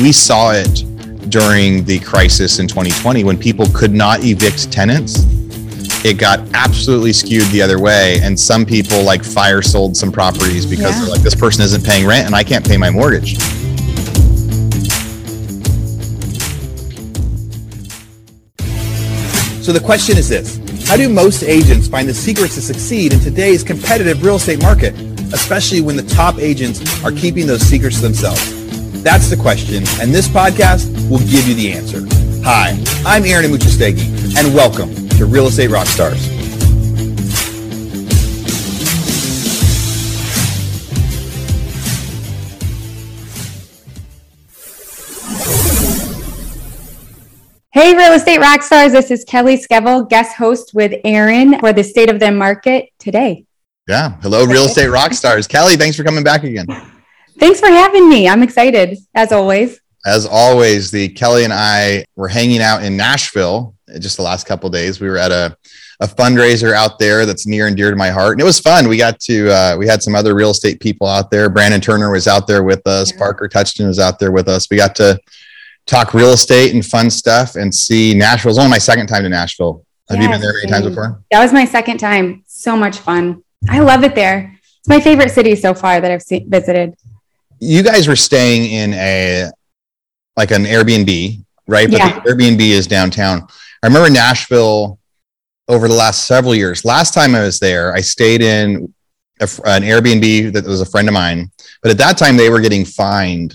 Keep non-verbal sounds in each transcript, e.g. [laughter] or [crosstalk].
We saw it during the crisis in 2020 when people could not evict tenants. It got absolutely skewed the other way. And some people like fire sold some properties because Yeah. they're like, this person isn't paying rent and I can't pay my mortgage. So the question is this How do most agents find the secrets to succeed in today's competitive real estate market, especially when the top agents are keeping those secrets to themselves? That's the question, and this podcast will give you the answer. Hi, I'm Aaron Amuchastegui, and welcome to Real Estate Rockstars. Hey, real estate rock stars. This is Kelly Skevel, guest host with Aaron for the state of the market today. Yeah. Hello, real estate rock stars. Kelly, thanks for coming back again. Thanks for having me. I'm excited as always. As always, the Kelly and I were hanging out in Nashville just the last couple of days. We were at a, a fundraiser out there that's near and dear to my heart, and it was fun. We got to uh, we had some other real estate people out there. Brandon Turner was out there with us. Yeah. Parker Touchton was out there with us. We got to talk real estate and fun stuff and see Nashville. It's only my second time to Nashville. Have you been there many times before? That was my second time. So much fun. I love it there. It's my favorite city so far that I've seen, visited. You guys were staying in a like an Airbnb, right? But Yeah. the Airbnb is downtown. I remember Nashville over the last several years. Last time I was there, I stayed in a, an Airbnb that was a friend of mine. But at that time, they were getting fined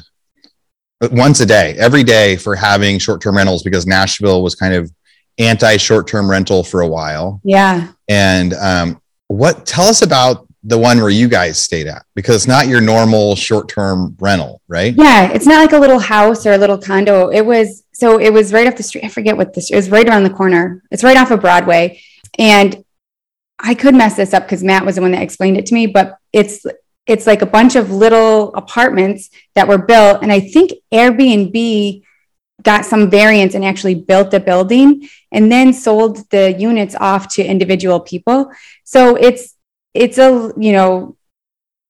once a day, every day for having short term rentals because Nashville was kind of anti short term rental for a while. Yeah. And um, what tell us about the one where you guys stayed at because it's not your normal short-term rental, right? Yeah. It's not like a little house or a little condo. It was, so it was right off the street. I forget what this, it was right around the corner. It's right off of Broadway. And I could mess this up because Matt was the one that explained it to me, but it's, it's like a bunch of little apartments that were built. And I think Airbnb got some variance and actually built a building and then sold the units off to individual people. So it's, it's a, you know,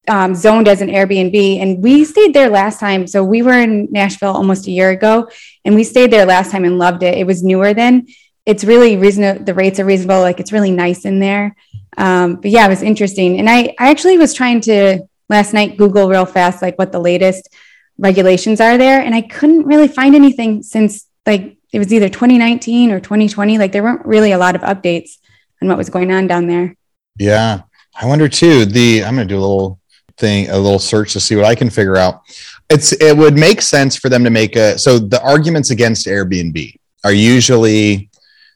um, zoned as an Airbnb. And we stayed there last time. So we were in Nashville almost a year ago and we stayed there last time and loved it. It was newer then. It's really reasonable. The rates are reasonable. Like it's really nice in there. Um, but yeah, it was interesting. And I, I actually was trying to last night Google real fast, like what the latest regulations are there. And I couldn't really find anything since like it was either 2019 or 2020. Like there weren't really a lot of updates on what was going on down there. Yeah. I wonder too. The I'm gonna do a little thing, a little search to see what I can figure out. It's it would make sense for them to make a so the arguments against Airbnb are usually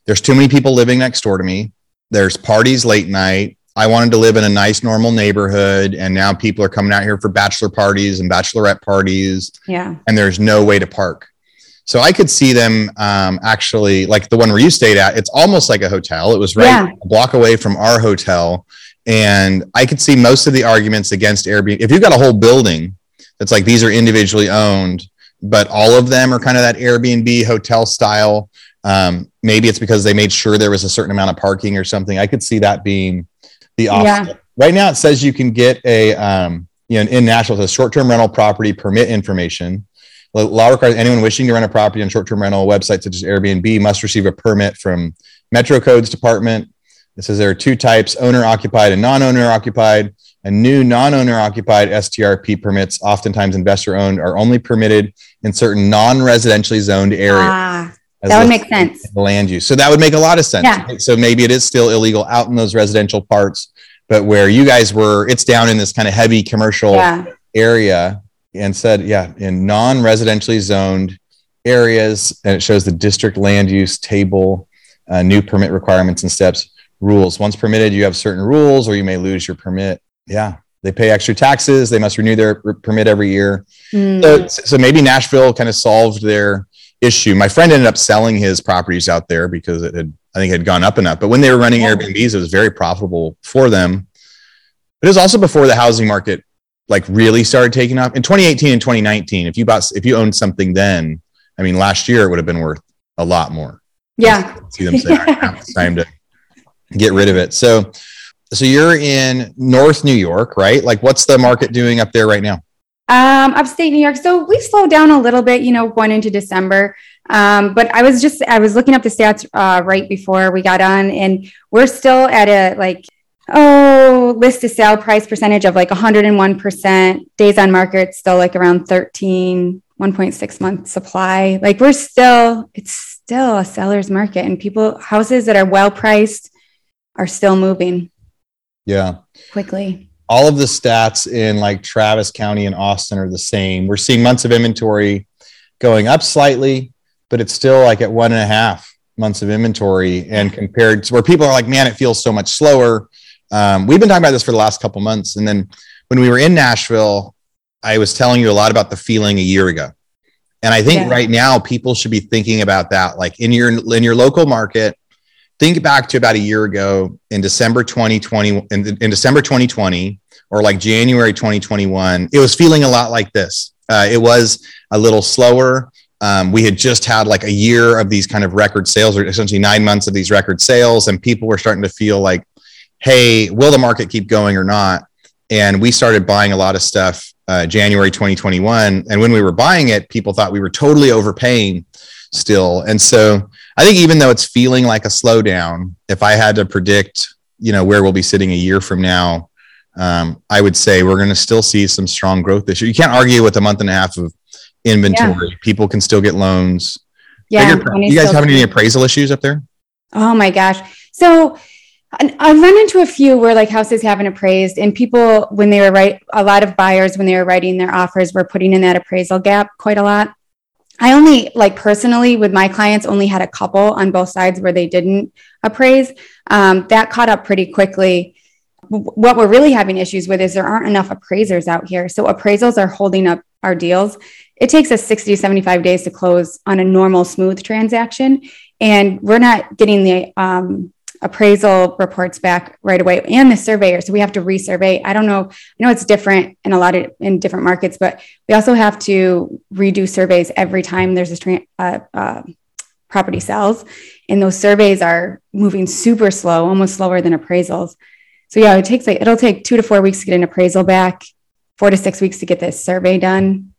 there's too many people living next door to me. There's parties late night. I wanted to live in a nice normal neighborhood and now people are coming out here for bachelor parties and bachelorette parties Yeah. and there's no way to park. So I could see them um, actually, like the one where you stayed at, it's almost like a hotel. It was right Yeah. a block away from our hotel. And I could see most of the arguments against Airbnb. If you've got a whole building that's like these are individually owned, but all of them are kind of that Airbnb hotel style, um, maybe it's because they made sure there was a certain amount of parking or something. I could see that being the opposite. Right now, it says you can get a, um, you know, in Nashville, it says short-term rental property permit information. Law requires anyone wishing to rent a property on short-term rental websites such as Airbnb must receive a permit from Metro Codes Department. It says there are two types: owner-occupied and non-owner occupied. And new non-owner occupied STRP permits, oftentimes investor-owned, are only permitted in certain non-residentially zoned areas. Ah, that would make sense. land use. So that would make a lot of sense. Yeah. So maybe it is still illegal out in those residential parts, but where you guys were, it's down in this kind of heavy commercial Yeah. area and said, yeah, in non-residentially zoned areas, and it shows the district land use table, uh, new permit requirements and steps, rules. Once permitted, you have certain rules, or you may lose your permit. Yeah, they pay extra taxes. They must renew their permit every year. Mm. So, so maybe Nashville kind of solved their issue. My friend ended up selling his properties out there because it had, I think, it had gone up and up. But when they were running Yeah. Airbnbs, it was very profitable for them. But it was also before the housing market like really started taking off in 2018 and 2019. If you bought, if you owned something then, I mean, last year it would have been worth a lot more. yeah. See them say, "All right, it's time to get rid of it. So, so you're in North New York, right? Like, what's the market doing up there right now? Um, upstate New York. So we've slowed down a little bit, you know, going into December. Um, but I was just I was looking up the stats uh, right before we got on, and we're still at a like oh list to sale price percentage of like 101 percent. Days on market still like around 13, 1.6 month supply. Like we're still it's still a seller's market, and people houses that are well priced are still moving. Yeah, quickly all of the stats in like Travis County and Austin are the same. We're seeing months of inventory going up slightly, but it's still like at one and a half months of inventory. And compared to where people are like, man, it feels so much slower. Um, we've been talking about this for the last couple months. And then when we were in Nashville, I was telling you a lot about the feeling a year ago. And I think yeah. right now people should be thinking about that. Like in your in your local market, think back to about a year ago in December 2020, in, in December 2020, or like January 2021, it was feeling a lot like this. Uh, it was a little slower. Um, we had just had like a year of these kind of record sales, or essentially nine months of these record sales, and people were starting to feel like, hey, will the market keep going or not? And we started buying a lot of stuff uh, January 2021. And when we were buying it, people thought we were totally overpaying still. And so I think even though it's feeling like a slowdown, if I had to predict, you know, where we'll be sitting a year from now, um, I would say we're going to still see some strong growth this year. You can't argue with a month and a half of inventory. Yeah. People can still get loans. Yeah. you guys having any appraisal issues up there? Oh my gosh. So I've run into a few where like houses haven't appraised, and people when they were right, a lot of buyers when they were writing their offers were putting in that appraisal gap quite a lot. I only like personally with my clients only had a couple on both sides where they didn't appraise. Um, that caught up pretty quickly what we're really having issues with is there aren't enough appraisers out here. So appraisals are holding up our deals. It takes us 60 to 75 days to close on a normal smooth transaction. And we're not getting the um, appraisal reports back right away and the surveyor. So we have to resurvey. I don't know. I know it's different in a lot of in different markets, but we also have to redo surveys every time there's a uh, uh, property sells. And those surveys are moving super slow, almost slower than appraisals. So yeah, it takes like it'll take two to four weeks to get an appraisal back, four to six weeks to get this survey done.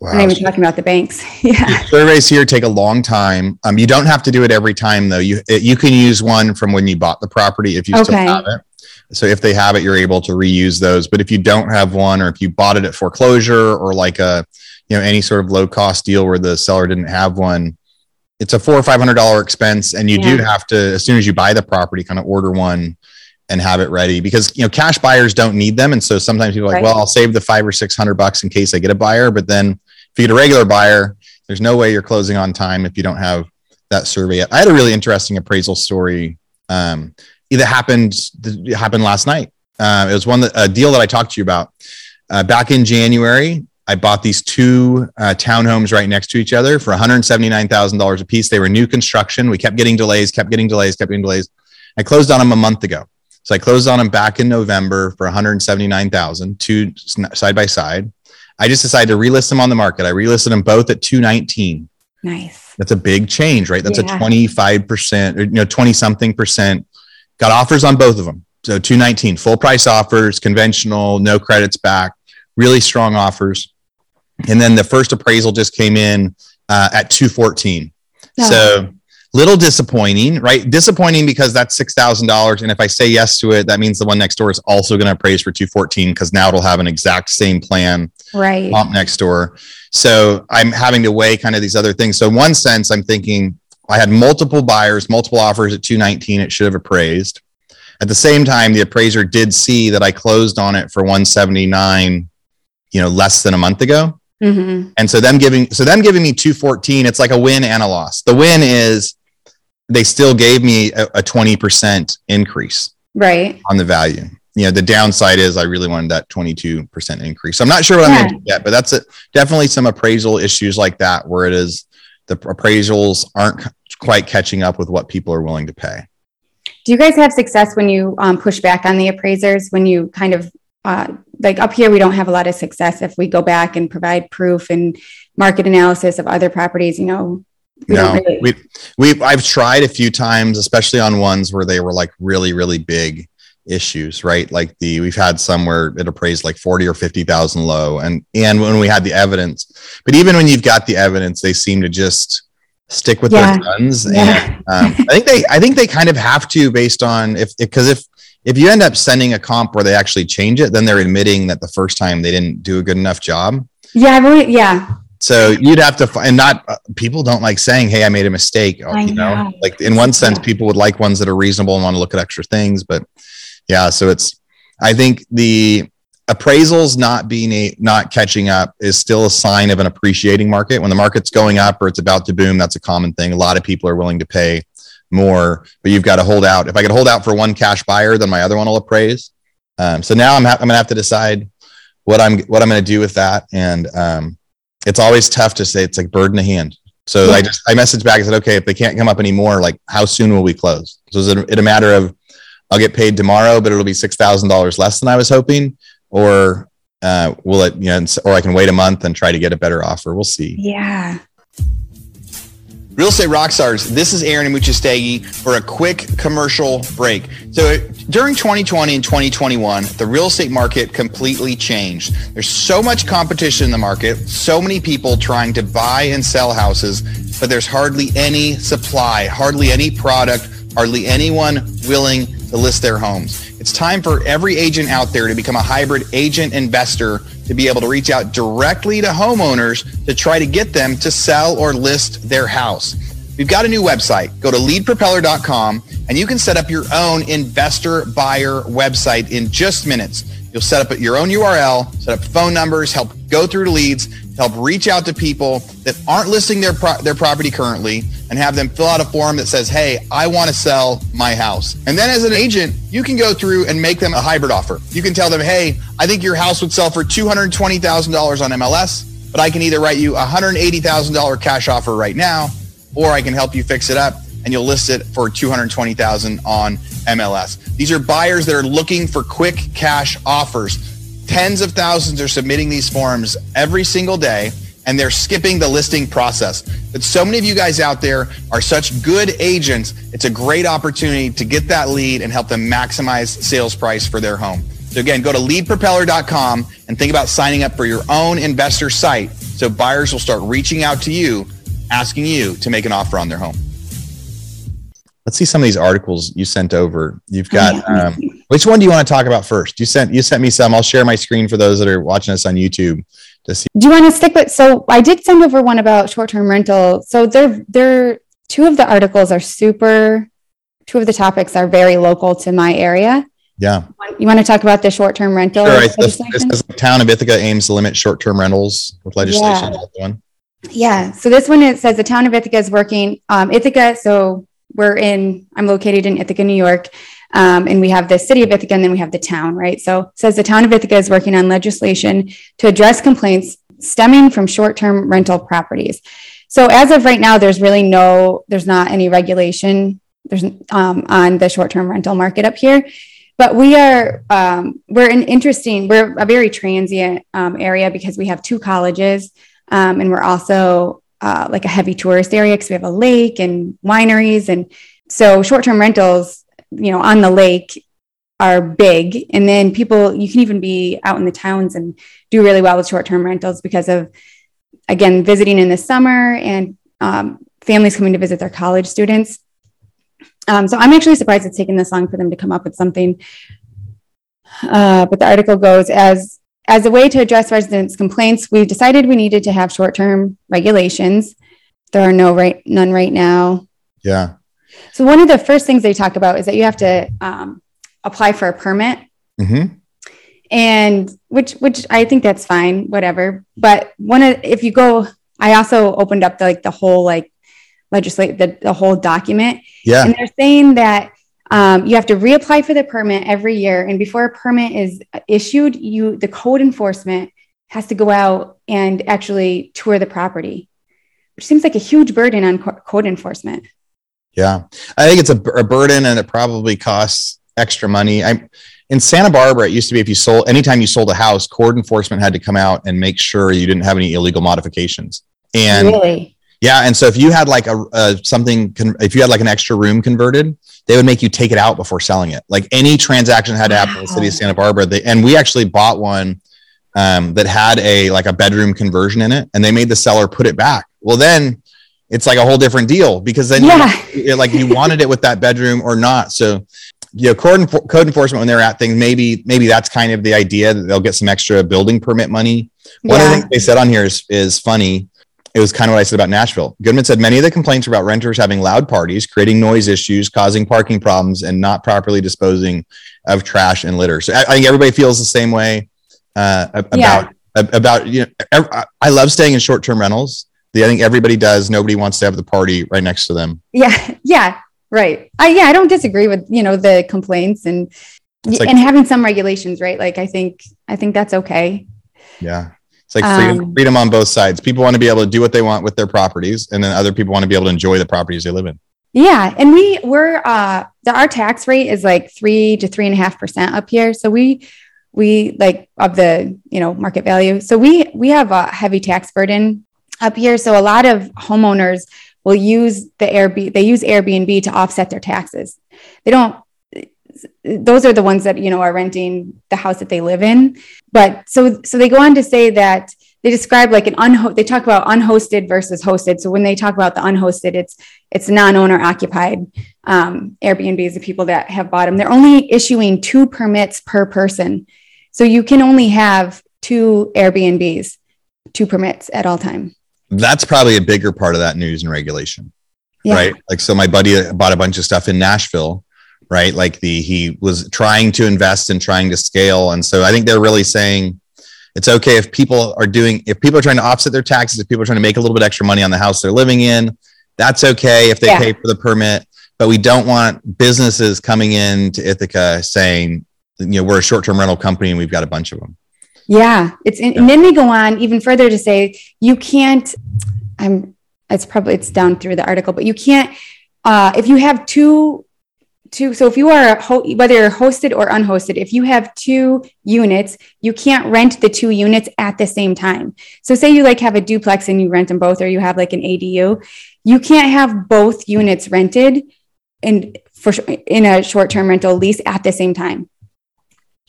Wow. I'm not even talking about the banks. [laughs] yeah. Surveys here take a long time. Um, you don't have to do it every time though. You it, you can use one from when you bought the property if you okay. still have it. So if they have it, you're able to reuse those. But if you don't have one, or if you bought it at foreclosure, or like a you know any sort of low cost deal where the seller didn't have one, it's a four or five hundred dollar expense, and you yeah. do have to as soon as you buy the property, kind of order one and have it ready because you know cash buyers don't need them and so sometimes people are like right. well i'll save the five or six hundred bucks in case i get a buyer but then if you get a regular buyer there's no way you're closing on time if you don't have that survey i had a really interesting appraisal story um, it happened it happened last night. Uh, it was one that a deal that i talked to you about. Uh, back in january i bought these two uh, townhomes right next to each other for $179000 a piece they were new construction. We kept getting delays kept getting delays kept getting delays. I closed on them a month ago. So I closed on them back in November for 179,000, two side by side. I just decided to relist them on the market. I relisted them both at 219. Nice. That's a big change, right? That's yeah. a 25% or you know 20 something percent. Got offers on both of them. So 219 full price offers, conventional, no credits back, really strong offers. And then the first appraisal just came in uh, at 214. Oh. So little disappointing, right? Disappointing because that's six thousand dollars, and if I say yes to it, that means the one next door is also going to appraise for two fourteen because now it'll have an exact same plan, right? Next door. So I'm having to weigh kind of these other things. So in one sense, I'm thinking I had multiple buyers, multiple offers at two nineteen. It should have appraised. At the same time, the appraiser did see that I closed on it for one seventy nine, you know, less than a month ago. Mm-hmm. And so them giving so them giving me 214, it's like a win and a loss. The win is they still gave me a, a 20% increase right. on the value. You know the downside is i really wanted that 22% increase. So i'm not sure what yeah. i'm going to get but that's a, definitely some appraisal issues like that where it is the appraisals aren't quite catching up with what people are willing to pay. Do you guys have success when you um, push back on the appraisers? When you kind of uh, like up here we don't have a lot of success if we go back and provide proof and market analysis of other properties you know we no, we we I've tried a few times, especially on ones where they were like really really big, issues, right? Like the we've had some where it appraised like 40 or 50,000 low and and when we had the evidence. But even when you've got the evidence, they seem to just stick with Yeah. their guns Yeah. and um, I think they I think they kind of have to based on if because if if you end up sending a comp where they actually change it, then they're admitting that the first time they didn't do a good enough job. Yeah, I've always, yeah, So you'd have to find not uh, people don't like saying, "Hey, I made a mistake." I you know, know. like in one sense, Yeah. people would like ones that are reasonable and want to look at extra things. But yeah, so it's I think the appraisals not being a not catching up is still a sign of an appreciating market. When the market's going up or it's about to boom, that's a common thing. A lot of people are willing to pay more, but you've got to hold out. If I could hold out for one cash buyer, then my other one will appraise. Um, so now I'm ha- I'm gonna have to decide what I'm what I'm gonna do with that, and um, it's always tough to say. It's like bird in the hand. So I just I messaged back and said, okay, if they can't come up anymore, like how soon will we close? So is it, it a matter of I'll get paid tomorrow, but it'll be six thousand dollars less than I was hoping, or uh, will it? You know, or I can wait a month and try to get a better offer. We'll see. yeah. Real Estate Rockstars, this is Aaron Amuchastegui for a quick commercial break. So during 2020 and 2021, the real estate market completely changed. There's so much competition in the market, so many people trying to buy and sell houses, but there's hardly any supply, hardly any product, hardly anyone willing to list their homes. It's time for every agent out there to become a hybrid agent investor to be able to reach out directly to homeowners to try to get them to sell or list their house. We've got a new website. Go to leadpropeller.com and you can set up your own investor buyer website in just minutes. You'll set up your own URL, set up phone numbers, help go through leads, help reach out to people that aren't listing their pro- their property currently and have them fill out a form that says, "Hey, I want to sell my house." And then as an agent, you can go through and make them a hybrid offer. You can tell them, "Hey, I think your house would sell for $220,000 on MLS, but I can either write you a $180,000 cash offer right now or I can help you fix it up and you'll list it for 220,000 on MLS. These are buyers that are looking for quick cash offers. Tens of thousands are submitting these forms every single day and they're skipping the listing process. But so many of you guys out there are such good agents. It's a great opportunity to get that lead and help them maximize sales price for their home. So again, go to leadpropeller.com and think about signing up for your own investor site so buyers will start reaching out to you asking you to make an offer on their home. Let's see some of these articles you sent over. You've got [laughs] um, which one do you want to talk about first? You sent you sent me some. I'll share my screen for those that are watching us on YouTube to see. Do you want to stick with? So I did send over one about short-term rental. So they're they're two of the articles are super. Two of the topics are very local to my area. Yeah, You want to talk about the short-term rental sure. Right. This, this is the town of Ithaca aims to limit short-term rentals with legislation. Yeah. One. Yeah. So this one it says the town of Ithaca is working. Um, Ithaca. So we're in. I'm located in Ithaca, New York, um, and we have the city of Ithaca, and then we have the town. Right. So says the town of Ithaca is working on legislation to address complaints stemming from short-term rental properties. So as of right now, there's really no. There's not any regulation. There's um, on the short-term rental market up here. But we are um, we're an interesting. We're a very transient um, area because we have two colleges. Um, and we're also uh, like a heavy tourist area because we have a lake and wineries. And so short term rentals, you know, on the lake are big. And then people, you can even be out in the towns and do really well with short term rentals because of, again, visiting in the summer and um, families coming to visit their college students. Um, so I'm actually surprised it's taken this long for them to come up with something. Uh, but the article goes as as a way to address residents' complaints, we decided we needed to have short-term regulations. There are no right, none right now. Yeah. So one of the first things they talk about is that you have to um, apply for a permit, Mm-hmm. and which which I think that's fine, whatever. But one of if you go, I also opened up the, like the whole like legislate the, the whole document, Yeah. and they're saying that um, you have to reapply for the permit every year, and before a permit is issued, you the code enforcement has to go out and actually tour the property, which seems like a huge burden on co- code enforcement. Yeah, I think it's a, a burden, and it probably costs extra money. I'm in Santa Barbara. It used to be if you sold anytime you sold a house, code enforcement had to come out and make sure you didn't have any illegal modifications. And really, Yeah, and so if you had like a, a something, con- if you had like an extra room converted, they would make you take it out before selling it. Like any transaction had to happen in the city of Santa Barbara. They, and we actually bought one um, that had a like a bedroom conversion in it, and they made the seller put it back. Well, then it's like a whole different deal because then Yeah. you, like you wanted it with that bedroom or not. So you know, code, code enforcement when they're at things, maybe maybe that's kind of the idea that they'll get some extra building permit money. One of the things they said on here is, is funny. It was kind of what I said about Nashville. Goodman said many of the complaints about renters having loud parties, creating noise issues, causing parking problems, and not properly disposing of trash and litter. So I, I think everybody feels the same way uh, ab- Yeah. about about you know. I- love staying in short term rentals. The, I think everybody does. Nobody wants to have the party right next to them. Yeah, [laughs] yeah, right. I yeah, I don't disagree with you know the complaints and like- and having some regulations, right? Like I think I think that's okay. Yeah. It's like freedom, Um, freedom on both sides. People want to be able to do what they want with their properties, and then other people want to be able to enjoy the properties they live in. Yeah, and we we're uh the our tax rate is like three to three and a half percent up here. So we we like of the you know market value. So we we have a heavy tax burden up here. So a lot of homeowners will use the Airbnb they use Airbnb to offset their taxes. They don't those are the ones that you know are renting the house that they live in. But so so they go on to say that they describe like an unho they talk about unhosted versus hosted. So when they talk about the unhosted, it's it's non-owner occupied um, Airbnbs, the people that have bought them. They're only issuing two permits per person. So you can only have two Airbnbs, two permits at all time. That's probably a bigger part of that news and regulation, Yeah. right? Like, so my buddy bought a bunch of stuff in Nashville, right? Like the he was trying to invest and trying to scale, and so I think they're really saying it's okay if people are doing if people are trying to offset their taxes, if people are trying to make a little bit extra money on the house they're living in, that's okay if they Yeah. pay for the permit. But we don't want businesses coming in to Ithaca saying, you know, we're a short-term rental company and we've got a bunch of them. Yeah, it's and then they go on even further to say you can't. I'm. It's probably it's down through the article, but you can't. Uh, if you have two, two. So if you are a ho- whether you're hosted or unhosted, if you have two units, you can't rent the two units at the same time. So say you like have a duplex and you rent them both, or you have like an ADU, you can't have both units rented and for in a short term rental lease at the same time.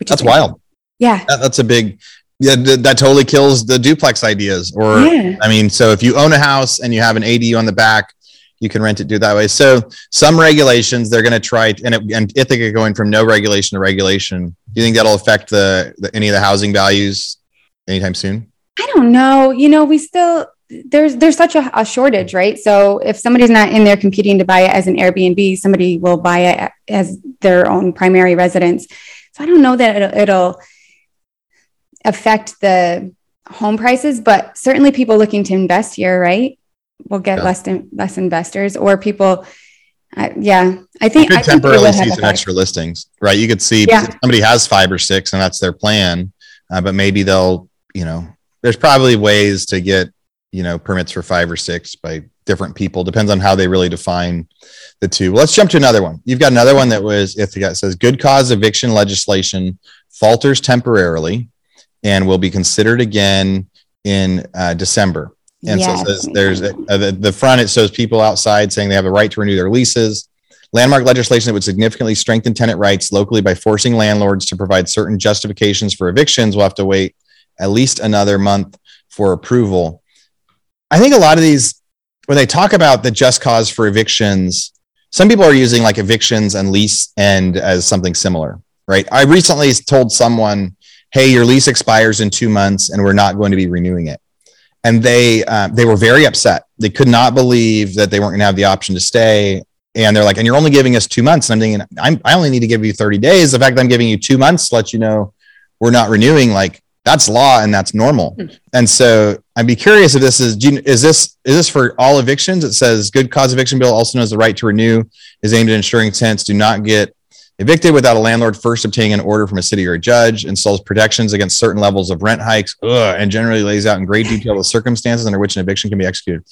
That's wild. Yeah. That, that's a big. Yeah, th- that totally kills the duplex ideas. Or Yeah. I mean, so if you own a house and you have an ADU on the back, you can rent it do that way. So some regulations they're going to try, and it, and Ithaca going from no regulation to regulation. Do you think that'll affect the, the any of the housing values anytime soon? I don't know. You know, we still there's there's such a, a shortage, right? So if somebody's not in there competing to buy it as an Airbnb, somebody will buy it as their own primary residence. So I don't know that it'll, it'll affect the home prices, but certainly people looking to invest here, right, will get Yeah. less in, less investors or people. Uh, yeah, I think You could think it temporarily would see some extra listings, right? You could see Yeah. somebody has five or six, and that's their plan. Uh, but maybe they'll, you know, there's probably ways to get, you know, permits for five or six by different people. Depends on how they really define the two. Well, let's jump to another one. You've got another one that was, if the guy says, good cause eviction legislation falters temporarily and will be considered again in uh, December. And so Yes. it says there's uh, the, the front, it shows people outside saying they have a right to renew their leases. Landmark legislation that would significantly strengthen tenant rights locally by forcing landlords to provide certain justifications for evictions will have to wait at least another month for approval. I think a lot of these, when they talk about the just cause for evictions, some people are using like evictions and lease end as something similar, right? I recently told someone, hey, your lease expires in two months and we're not going to be renewing it and they uh, they were very upset. They could not believe that they weren't going to have the option to stay. And they're like, "And you're only giving us two months." And I'm thinking, I'm, I only need to give you 30 days. The fact that I'm giving you two months to let you know we're not renewing, like that's law and that's normal. Hmm. And so I'd be curious if this is do you- is this is this for all evictions? It says good cause eviction bill also knows the right to renew is aimed at ensuring tenants do not get evicted without a landlord first obtaining an order from a city or a judge, installs protections against certain levels of rent hikes, ugh, and generally lays out in great detail the circumstances under which an eviction can be executed.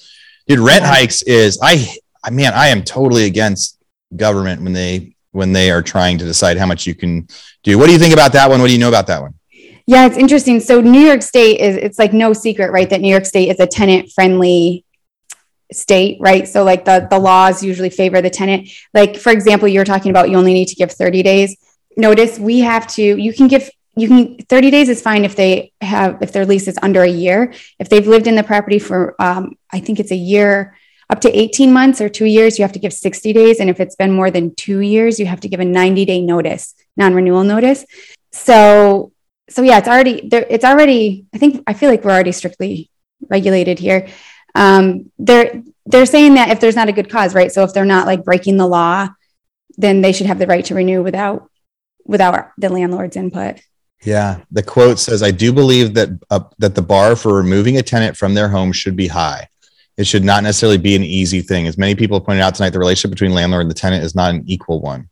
Dude, rent hikes is I, I man, I am totally against government when they when they are trying to decide how much you can do. What do you think about that one? What do you know about that one? Yeah, it's interesting. So New York State is it's like no secret, right? That New York State is a tenant friendly state, right? So like the the laws usually favor the tenant. Like for example, you're talking about you only need to give 30 days notice. We have to you can give you can 30 days is fine if they have if their lease is under a year. If they've lived in the property for um, I think it's a year up to 18 months or 2 years, you have to give 60 days and if it's been more than 2 years, you have to give a 90-day notice, non-renewal notice. So so yeah, it's already there it's already I think I feel like we're already strictly regulated here um, they're they're saying that if there's not a good cause, right? So if they're not like breaking the law, then they should have the right to renew without without the landlord's input. Yeah, the quote says, "I do believe that uh, that the bar for removing a tenant from their home should be high. It should not necessarily be an easy thing. As many people pointed out tonight, the relationship between landlord and the tenant is not an equal one.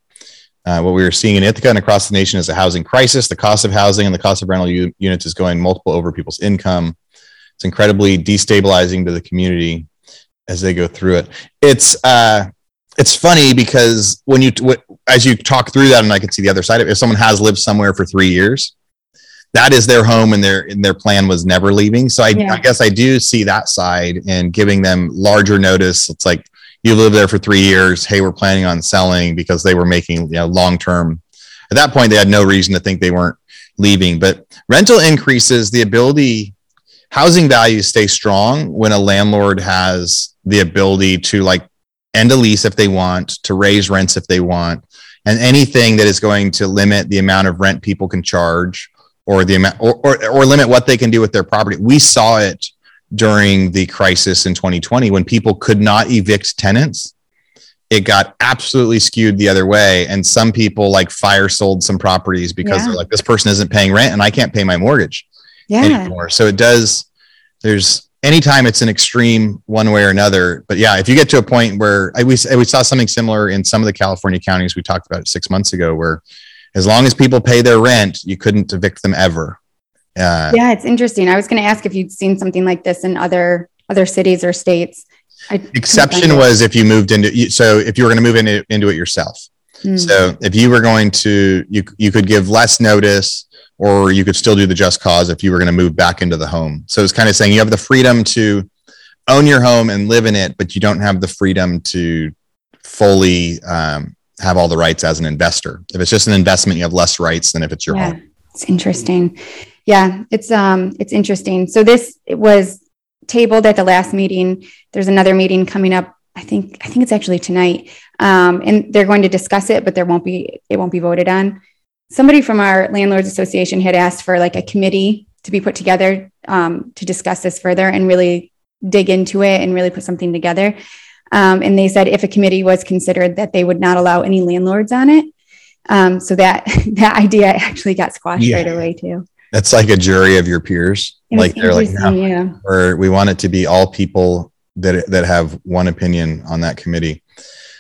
Uh, what we are seeing in Ithaca and across the nation is a housing crisis. The cost of housing and the cost of rental u- units is going multiple over people's income. It's incredibly destabilizing to the community as they go through it. It's uh, it's funny because when you as you talk through that, and I can see the other side of it. If someone has lived somewhere for three years, that is their home, and their and their plan was never leaving. So I, yeah. I guess I do see that side and giving them larger notice. It's like you lived there for three years. Hey, we're planning on selling because they were making you know long term. At that point, they had no reason to think they weren't leaving. But rental increases the ability housing values stay strong when a landlord has the ability to like end a lease if they want, to raise rents if they want, and anything that is going to limit the amount of rent people can charge or the amount or, or, or limit what they can do with their property. We saw it during the crisis in 2020 when people could not evict tenants. It got absolutely skewed the other way. And some people like fire sold some properties because yeah. they're like, this person isn't paying rent and I can't pay my mortgage yeah. anymore. So it does, there's anytime it's an extreme one way or another. But yeah, if you get to a point where I, we, we saw something similar in some of the California counties we talked about six months ago, where as long as people pay their rent, you couldn't evict them ever. Uh, yeah, it's interesting. I was going to ask if you'd seen something like this in other other cities or states. I exception was if you moved into so if you were going to move into into it yourself. Mm. So if you were going to you you could give less notice or you could still do the just cause if you were going to move back into the home. So it's kind of saying you have the freedom to own your home and live in it, but you don't have the freedom to fully um, have all the rights as an investor. If it's just an investment, you have less rights than if it's your yeah, home. It's interesting. Yeah, it's um it's interesting. So this was tabled at the last meeting. There's another meeting coming up. I think I think it's actually tonight. Um, and they're going to discuss it, but there won't be it won't be voted on somebody from our landlords association had asked for like a committee to be put together um, to discuss this further and really dig into it and really put something together. Um, and they said if a committee was considered, that they would not allow any landlords on it. Um, so that [laughs] that idea actually got squashed yeah. right away too. That's like a jury of your peers. It like they're like, no, yeah. or we want it to be all people that that have one opinion on that committee.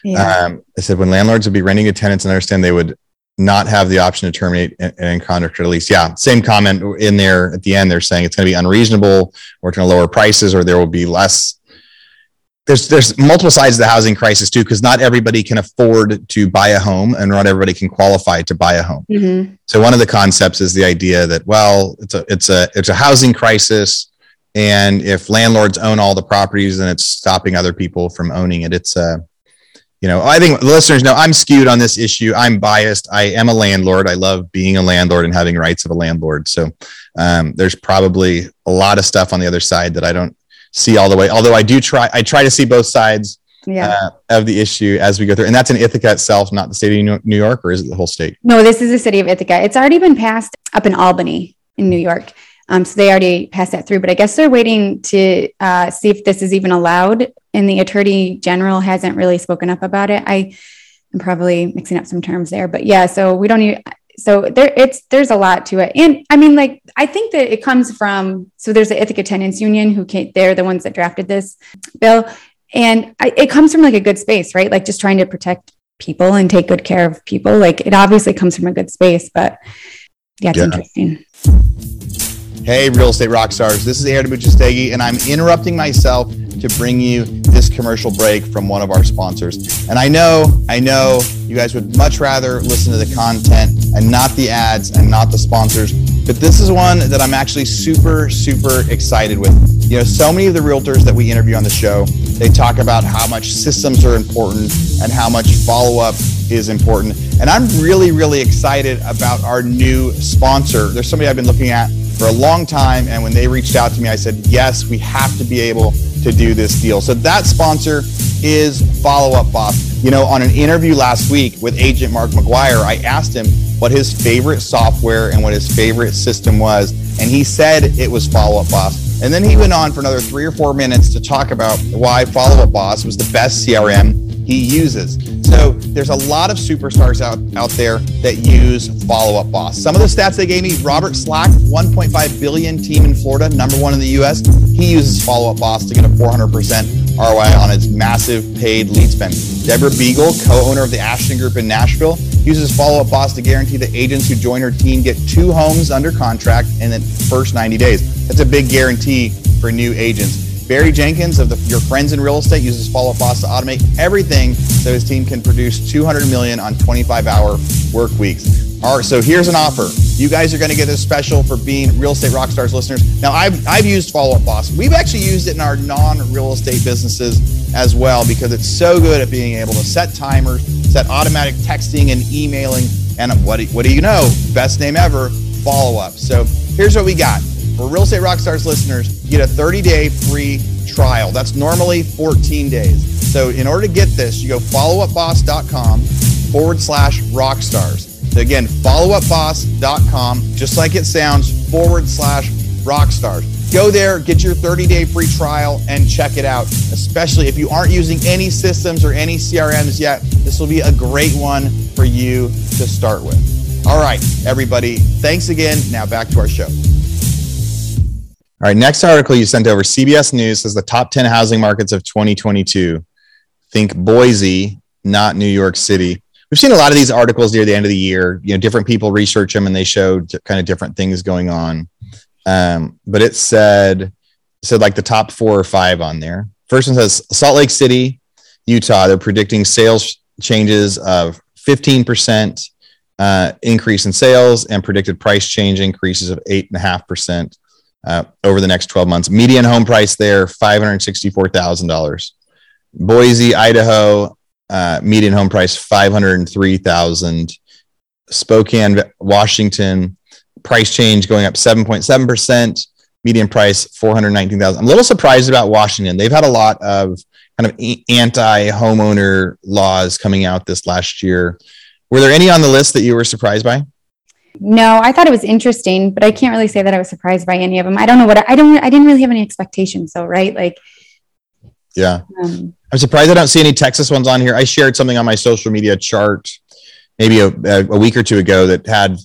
Yeah. Um, I said when landlords would be renting to tenants and understand they would not have the option to terminate an in contract or lease. Yeah, same comment in there at the end. They're saying it's going to be unreasonable, or it's going to lower prices, or there will be less. There's there's multiple sides of the housing crisis too, because not everybody can afford to buy a home, and not everybody can qualify to buy a home. Mm-hmm. So one of the concepts is the idea that well, it's a it's a it's a housing crisis, and if landlords own all the properties, then it's stopping other people from owning it. It's a you know, I think the listeners know I'm skewed on this issue. I'm biased. I am a landlord. I love being a landlord and having rights of a landlord. So um, there's probably a lot of stuff on the other side that I don't see all the way. Although I do try, I try to see both sides yeah. uh, of the issue as we go through. And that's in Ithaca itself, not the state of New York, or is it the whole state? No, this is the city of Ithaca. It's already been passed up in Albany in New York. Um, so they already passed that through, but I guess they're waiting to uh, see if this is even allowed. And the attorney general hasn't really spoken up about it. I am probably mixing up some terms there, but yeah. So we don't need. So there, it's there's a lot to it, and I mean, like I think that it comes from. So there's the Ithaca Tenants Union who came, they're the ones that drafted this bill, and I, it comes from like a good space, right? Like just trying to protect people and take good care of people. Like it obviously comes from a good space, but yeah, it's yeah. interesting. Hey, real estate rock stars. This is Aaron Amuchastegui, and I'm interrupting myself to bring you this commercial break from one of our sponsors. And I know, I know you guys would much rather listen to the content and not the ads and not the sponsors. But this is one that I'm actually super, super excited with. You know, so many of the realtors that we interview on the show, they talk about how much systems are important and how much follow up is important. And I'm really, really excited about our new sponsor. There's somebody I've been looking at for a long time. And when they reached out to me, I said, yes, we have to be able to do this deal. So that sponsor is Follow Up Boss. You know, on an interview last week with agent Mark McGuire, I asked him what his favorite software and what his favorite system was. And he said it was Follow Up Boss. And then he went on for another three or four minutes to talk about why Follow Up Boss was the best CRM he uses. So there's a lot of superstars out, out there that use Follow Up Boss. Some of the stats they gave me Robert Slack, 1.5 billion team in Florida, number one in the US. He uses Follow Up Boss to get a 400% ROI on its massive paid lead spend. Deborah Beagle, co owner of the Ashton Group in Nashville, uses Follow Up Boss to guarantee that agents who join her team get two homes under contract in the first 90 days. That's a big guarantee for new agents. Barry Jenkins of the, Your Friends in Real Estate uses Follow Boss to automate everything so his team can produce 200 million on 25 hour work weeks. All right, so here's an offer. You guys are going to get this special for being Real Estate Rockstars listeners. Now, I've, I've used Follow Up Boss. We've actually used it in our non real estate businesses as well because it's so good at being able to set timers, set automatic texting and emailing. And what do, what do you know? Best name ever, follow up. So here's what we got. For Real Estate Rockstars listeners, you get a 30 day free trial. That's normally 14 days. So in order to get this, you go followupboss.com forward slash rockstars. So again, followupboss.com, just like it sounds, forward slash rockstars. Go there, get your 30 day free trial, and check it out. Especially if you aren't using any systems or any CRMs yet, this will be a great one for you to start with. All right, everybody, thanks again. Now back to our show. All right, next article you sent over CBS News says the top 10 housing markets of 2022. Think Boise, not New York City. We've seen a lot of these articles near the end of the year. You know, different people research them and they show kind of different things going on. Um, but it said, it said like the top four or five on there. First one says Salt Lake City, Utah. They're predicting sales changes of 15% uh, increase in sales and predicted price change increases of 8.5% uh, over the next 12 months. Median home price there, $564,000. Boise, Idaho, uh, median home price, 503,000. Spokane, Washington, price change going up 7.7%. Median price, 419,000. I'm a little surprised about Washington. They've had a lot of kind of anti homeowner laws coming out this last year. Were there any on the list that you were surprised by? No, I thought it was interesting, but I can't really say that I was surprised by any of them. I don't know what I don't. I didn't really have any expectations, so right, like. Yeah, um, I'm surprised I don't see any Texas ones on here. I shared something on my social media chart maybe a, a week or two ago that had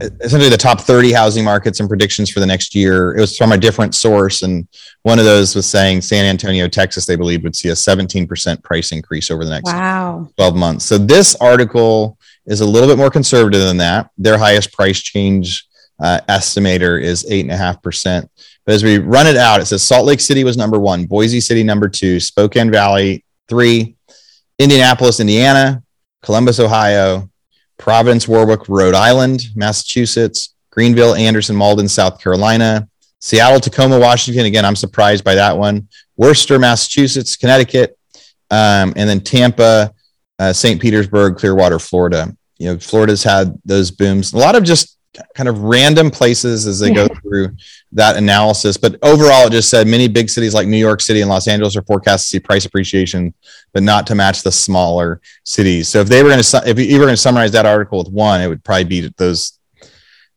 essentially the top 30 housing markets and predictions for the next year. It was from a different source. And one of those was saying San Antonio, Texas, they believe would see a 17% price increase over the next wow. 12 months. So this article is a little bit more conservative than that. Their highest price change uh, estimator is 8.5%. But as we run it out, it says Salt Lake City was number one, Boise City number two, Spokane Valley three, Indianapolis, Indiana, Columbus, Ohio, Providence, Warwick, Rhode Island, Massachusetts, Greenville, Anderson, Mauldin, South Carolina, Seattle, Tacoma, Washington. Again, I'm surprised by that one. Worcester, Massachusetts, Connecticut, um, and then Tampa, uh, St. Petersburg, Clearwater, Florida. You know, Florida's had those booms. A lot of just kind of random places as they go through that analysis. But overall, it just said many big cities like New York City and Los Angeles are forecast to see price appreciation, but not to match the smaller cities. So if they were going to, if you were going to summarize that article with one, it would probably be those.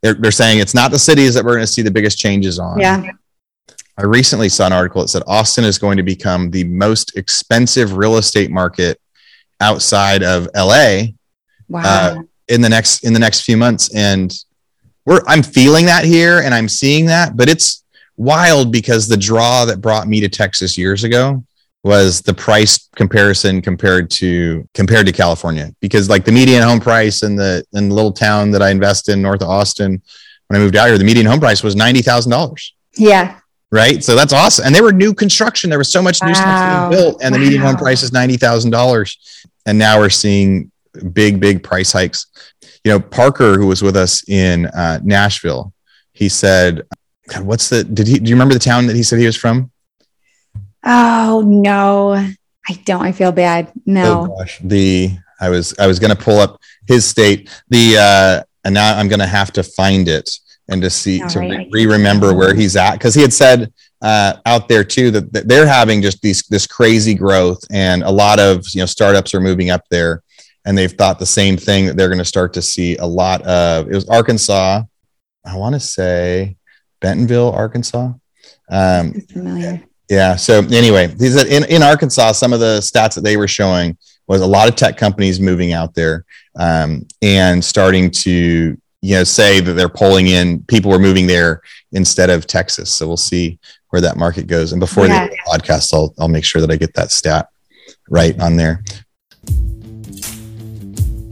They're, they're saying it's not the cities that we're going to see the biggest changes on. Yeah. I recently saw an article that said Austin is going to become the most expensive real estate market outside of LA wow. uh, in the next in the next few months, and we're I'm feeling that here and I'm seeing that, but it's wild because the draw that brought me to Texas years ago was the price comparison compared to compared to California because like the median home price in the in the little town that I invest in north of Austin when I moved out here the median home price was ninety thousand dollars. Yeah. Right. So that's awesome. And they were new construction. There was so much new stuff being built, and the wow. median home price is ninety thousand dollars. And now we're seeing big, big price hikes. you know, Parker, who was with us in uh, Nashville, he said, God, what's the, did he, do you remember the town that he said he was from? Oh, no, I don't. I feel bad. No. Oh, gosh. The, I was, I was going to pull up his state. The, uh, and now I'm going to have to find it and to see, All to right. re remember where he's at. Cause he had said, uh, out there too that, that, they're having just these this crazy growth and a lot of you know startups are moving up there and they've thought the same thing that they're going to start to see a lot of it was arkansas i want to say bentonville arkansas um, yeah so anyway these in, in arkansas some of the stats that they were showing was a lot of tech companies moving out there um, and starting to you know say that they're pulling in people are moving there instead of texas so we'll see where that market goes. And before yeah. the podcast, I'll I'll make sure that I get that stat right on there.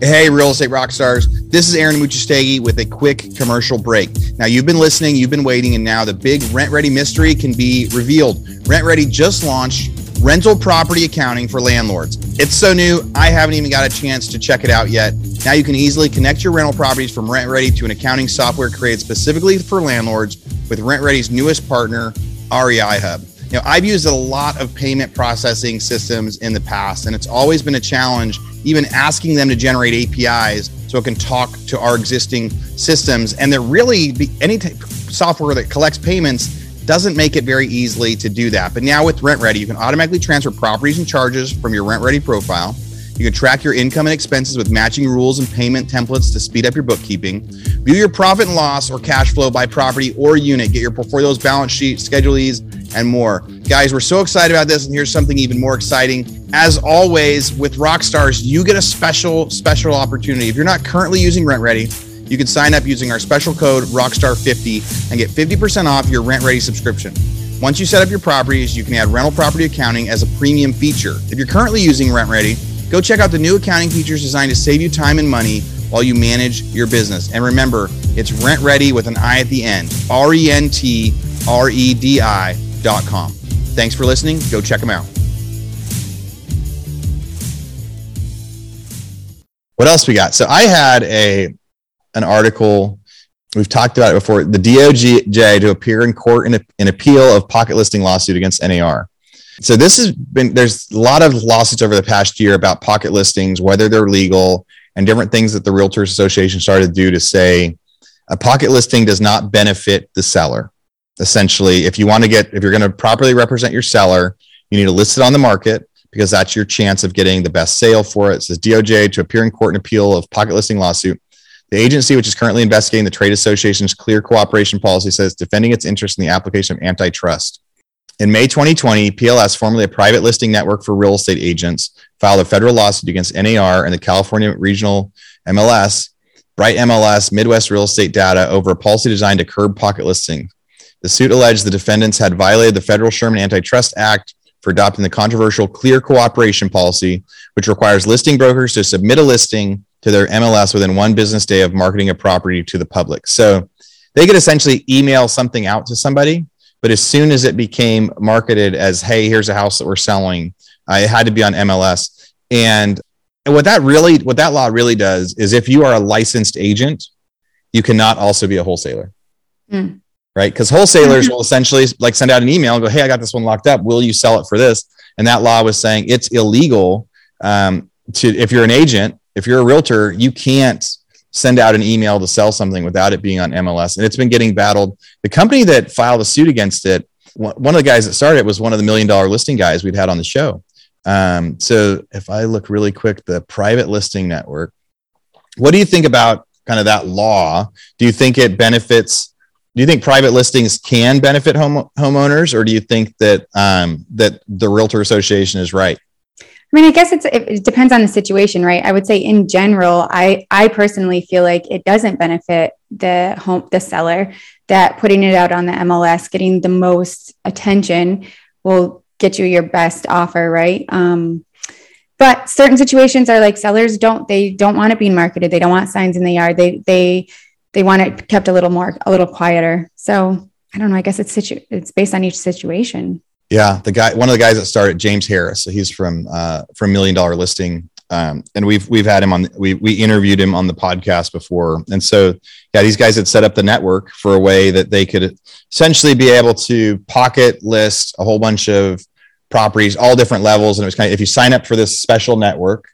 Hey, real estate rock stars. This is Aaron Amuchastegui with a quick commercial break. Now, you've been listening, you've been waiting, and now the big RentRedi mystery can be revealed. RentRedi just launched rental property accounting for landlords. It's so new, I haven't even got a chance to check it out yet. Now you can easily connect your rental properties from RentRedi to an accounting software created specifically for landlords with RentRedi's newest partner, REI Hub. Know, I've used a lot of payment processing systems in the past, and it's always been a challenge, even asking them to generate APIs so it can talk to our existing systems. And they're really any software that collects payments doesn't make it very easily to do that. But now with RentRedi, you can automatically transfer properties and charges from your RentRedi profile you can track your income and expenses with matching rules and payment templates to speed up your bookkeeping. View your profit and loss or cash flow by property or unit. Get your portfolio's balance sheet, Schedule E's, and more. Guys, we're so excited about this, and here's something even more exciting. As always, with Rockstars, you get a special, special opportunity. If you're not currently using Rent Ready, you can sign up using our special code Rockstar50 and get 50% off your RentRedi subscription. Once you set up your properties, you can add rental property accounting as a premium feature. If you're currently using RentRedi, Go check out the new accounting features designed to save you time and money while you manage your business. And remember, it's rent ready with an I at the end. R E N T R E D I dot com. Thanks for listening. Go check them out. What else we got? So I had a an article. We've talked about it before. The DOJ to appear in court in, an appeal of pocket listing lawsuit against NAR. So this has been there's a lot of lawsuits over the past year about pocket listings, whether they're legal and different things that the Realtors Association started to do to say a pocket listing does not benefit the seller. Essentially, if you want to get if you're going to properly represent your seller, you need to list it on the market because that's your chance of getting the best sale for it. It says DOJ to appear in court and appeal of pocket listing lawsuit. The agency, which is currently investigating the trade association's clear cooperation policy, says defending its interest in the application of antitrust. In May 2020, PLS, formerly a private listing network for real estate agents, filed a federal lawsuit against NAR and the California Regional MLS, Bright MLS, Midwest Real Estate Data over a policy designed to curb pocket listing. The suit alleged the defendants had violated the federal Sherman Antitrust Act for adopting the controversial clear cooperation policy, which requires listing brokers to submit a listing to their MLS within one business day of marketing a property to the public. So they could essentially email something out to somebody but as soon as it became marketed as, hey, here's a house that we're selling, uh, it had to be on MLS. And, what that really, what that law really does is if you are a licensed agent, you cannot also be a wholesaler. Mm. Right. Because wholesalers [laughs] will essentially like send out an email and go, Hey, I got this one locked up. Will you sell it for this? And that law was saying it's illegal um, to, if you're an agent, if you're a realtor, you can't send out an email to sell something without it being on MLS. And it's been getting battled. The company that filed a suit against it, one of the guys that started it was one of the million dollar listing guys we've had on the show. Um, so if I look really quick, the private listing network, what do you think about kind of that law? Do you think it benefits? Do you think private listings can benefit home homeowners, or do you think that um, that the Realtor Association is right? I mean, I guess it's it depends on the situation, right? I would say in general, I I personally feel like it doesn't benefit the home the seller that putting it out on the MLS, getting the most attention will get you your best offer, right? Um, but certain situations are like sellers don't they don't want it being marketed. They don't want signs in the yard. They they they want it kept a little more a little quieter. So I don't know. I guess it's situ- it's based on each situation. Yeah, the guy, one of the guys that started, James Harris. So he's from uh, from Million Dollar Listing um, and we've we've had him on. We we interviewed him on the podcast before, and so yeah, these guys had set up the network for a way that they could essentially be able to pocket list a whole bunch of properties, all different levels, and it was kind of if you sign up for this special network,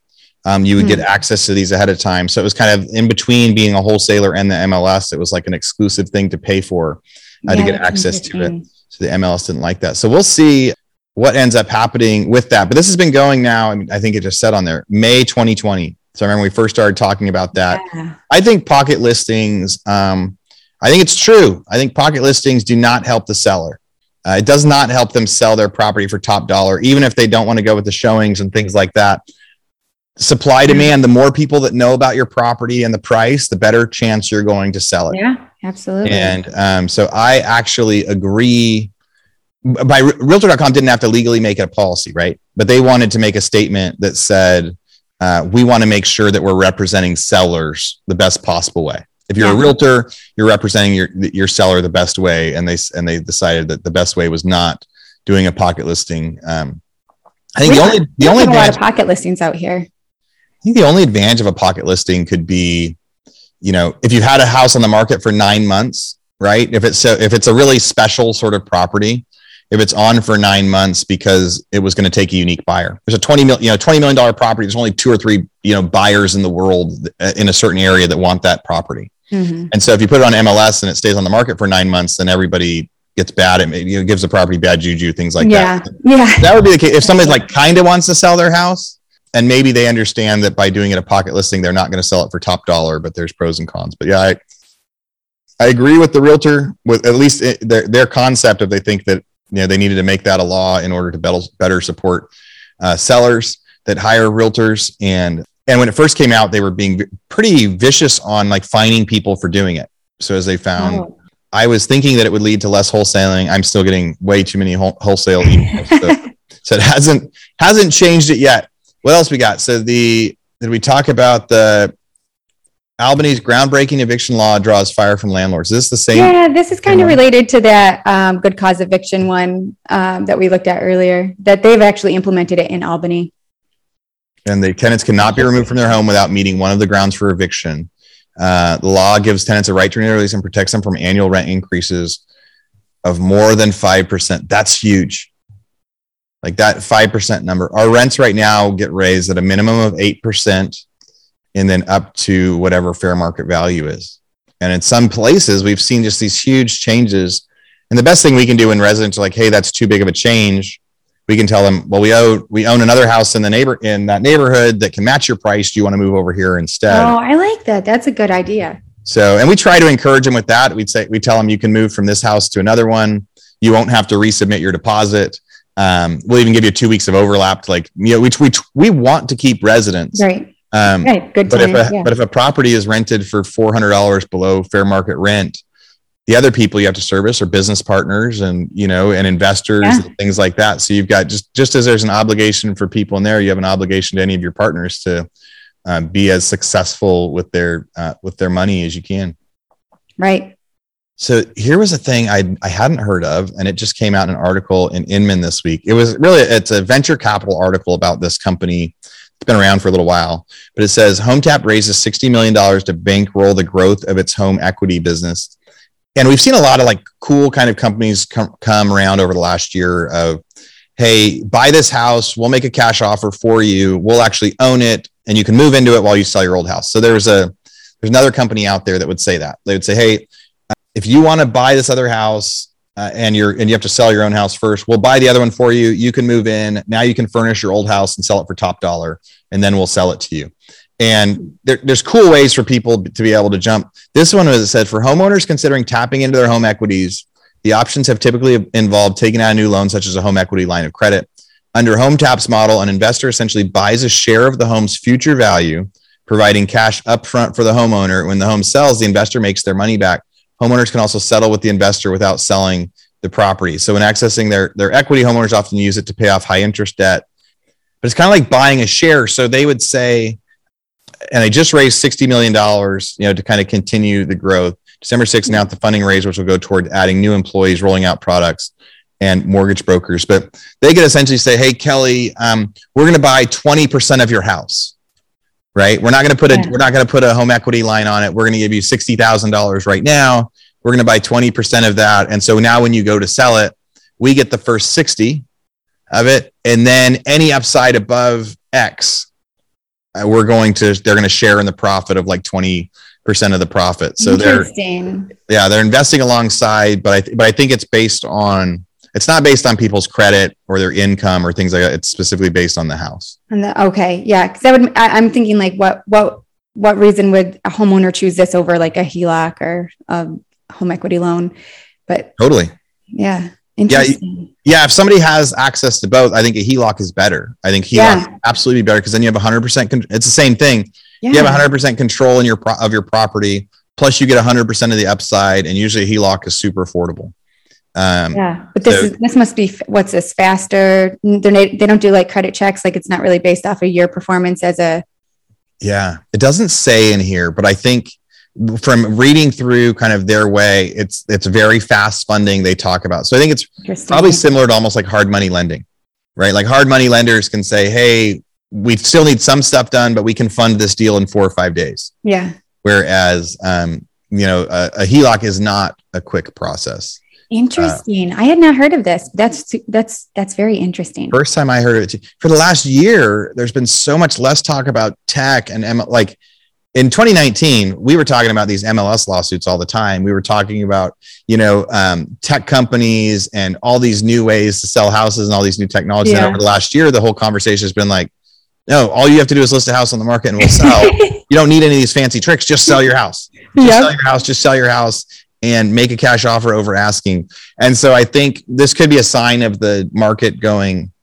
um, you would mm-hmm. get access to these ahead of time. So it was kind of in between being a wholesaler and the MLS. It was like an exclusive thing to pay for uh, yeah, to get access to it. So the MLS didn't like that. So we'll see what ends up happening with that. But this has been going now. I, mean, I think it just said on there May 2020. So I remember we first started talking about that. Yeah. I think pocket listings. Um, I think it's true. I think pocket listings do not help the seller. Uh, it does not help them sell their property for top dollar, even if they don't want to go with the showings and things like that. Supply demand, the more people that know about your property and the price, the better chance you're going to sell it. Yeah, absolutely. And um, so I actually agree by realtor.com didn't have to legally make it a policy, right? But they wanted to make a statement that said, uh, we want to make sure that we're representing sellers the best possible way. If you're yeah. a realtor, you're representing your your seller the best way, and they and they decided that the best way was not doing a pocket listing. Um, I think we the only the only a lot of pocket listings out here. I think the only advantage of a pocket listing could be, you know, if you had a house on the market for nine months, right? If it's so, if it's a really special sort of property, if it's on for nine months because it was going to take a unique buyer. There's a 20 million, you know, 20 million dollar property. There's only two or three, you know, buyers in the world uh, in a certain area that want that property. Mm-hmm. And so if you put it on MLS and it stays on the market for nine months, then everybody gets bad. It, you know, gives the property bad juju, things like yeah. that. Yeah. That would be the case. If somebody's like kind of wants to sell their house and maybe they understand that by doing it a pocket listing, they're not going to sell it for top dollar, but there's pros and cons. But yeah, I, I agree with the realtor with at least it, their, their concept of they think that you know, they needed to make that a law in order to better, better support uh, sellers that hire realtors. And and when it first came out, they were being pretty vicious on like finding people for doing it. So as they found, oh. I was thinking that it would lead to less wholesaling. I'm still getting way too many wholesale emails. So, [laughs] so it hasn't hasn't changed it yet. What else we got? So the did we talk about the Albany's groundbreaking eviction law draws fire from landlords. Is this the same? Yeah, this is kind of related to that um, good cause eviction one um, that we looked at earlier, that they've actually implemented it in Albany. And the tenants cannot be removed from their home without meeting one of the grounds for eviction. Uh, the law gives tenants a right to release and protects them from annual rent increases of more than 5%. That's huge. Like that 5% number. Our rents right now get raised at a minimum of 8% and then up to whatever fair market value is. And in some places, we've seen just these huge changes. And the best thing we can do in residents are like, hey, that's too big of a change. We can tell them, well, we own we own another house in the neighbor in that neighborhood that can match your price. Do you want to move over here instead? Oh, I like that. That's a good idea. So, and we try to encourage them with that. We'd say we tell them you can move from this house to another one. You won't have to resubmit your deposit. Um, we'll even give you two weeks of overlap. like you know, we we we want to keep residents right um, right, good. But if a, yeah. but if a property is rented for four hundred dollars below fair market rent, the other people you have to service are business partners and you know and investors yeah. and things like that. So you've got just just as there's an obligation for people in there, you have an obligation to any of your partners to uh, be as successful with their uh, with their money as you can. Right. So here was a thing I I hadn't heard of, and it just came out in an article in Inman this week. It was really it's a venture capital article about this company it's been around for a little while, but it says HomeTap raises $60 million to bankroll the growth of its home equity business. And we've seen a lot of like cool kind of companies come, come around over the last year of, hey, buy this house, we'll make a cash offer for you, we'll actually own it, and you can move into it while you sell your old house. So there's a there's another company out there that would say that. They would say, hey, if you want to buy this other house, uh, and you're and you have to sell your own house first. We'll buy the other one for you. You can move in. Now you can furnish your old house and sell it for top dollar, and then we'll sell it to you. And there, there's cool ways for people to be able to jump. This one was it said for homeowners considering tapping into their home equities. The options have typically involved taking out a new loan, such as a home equity line of credit. Under Home Tap's model, an investor essentially buys a share of the home's future value, providing cash upfront for the homeowner. When the home sells, the investor makes their money back Homeowners can also settle with the investor without selling the property. So when accessing their, their equity, homeowners often use it to pay off high interest debt. But it's kind of like buying a share. So they would say, and they just raised $60 million, you know, to kind of continue the growth. December 6th announced the funding raise, which will go toward adding new employees, rolling out products and mortgage brokers. But they could essentially say, hey, Kelly, um, we're going to buy 20% of your house. right? We're not going to put a Yeah. we're not going to put a home equity line on it. We're going to give you sixty thousand dollars right now. We're going to buy twenty percent of that, and so now when you go to sell it, we get the first sixty of it, and then any upside above X, uh, we're going to they're going to share in the profit of like twenty percent of the profit. So they're yeah they're investing alongside, but I th- but I think it's based on it's not based on people's credit or their income or things like that. It's specifically based on the house. And the, okay, yeah, because I would. I, I'm thinking like, what, what, what reason would a homeowner choose this over like a HELOC or a home equity loan? But Totally. yeah, interesting. Yeah, if somebody has access to both, I think a HELOC is better. I think HELOC Yeah. absolutely better because then you have 100%. Con- it's the same thing. Yeah, You have 100% control in your pro- of your property, plus you get 100% of the upside, and usually a HELOC is super affordable. Um, yeah. But this So- is this must be what's this faster? They're, they don't do like credit checks. Like it's not really based off of your performance as a. Yeah, it doesn't say in here, but I think from reading through kind of their way, it's it's very fast funding they talk about. So I think it's probably similar to almost like hard money lending, right? Like hard money lenders can say, "Hey, we still need some stuff done, but we can fund this deal in four or five days." Yeah. Whereas, um, you know, a, a HELOC is not a quick process. Interesting. I had not heard of this. That's that's that's very interesting. First time I heard of it, for the last year, there's been so much less talk about tech and like in 2019, we were talking about these MLS lawsuits all the time. We were talking about, you know, um, tech companies and all these new ways to sell houses and all these new technologies. And over the last year, the whole conversation has been like, no, all you have to do is list a house on the market and we'll sell. [laughs] you don't need any of these fancy tricks. Just sell your house. Just Yep. sell your house. Just sell your house and make a cash offer over asking. And so I think this could be a sign of the market going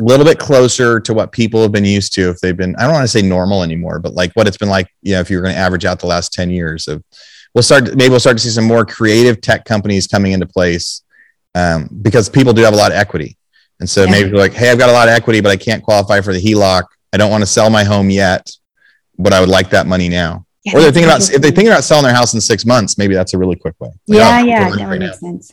a little bit closer to what people have been used to if they've been I don't want to say normal anymore, but like what it's been like, you know, if you're going to average out the last 10 years of we'll start maybe we'll start to see some more creative tech companies coming into place um, because people do have a lot of equity. And so Yeah. maybe they're like, hey, I've got a lot of equity, but I can't qualify for the HELOC. I don't want to sell my home yet, but I would like that money now. Yeah, or they're thinking about if they're thinking about selling their house in six months, maybe that's a really quick way. Like, Yeah, oh, yeah, that right would now. make sense.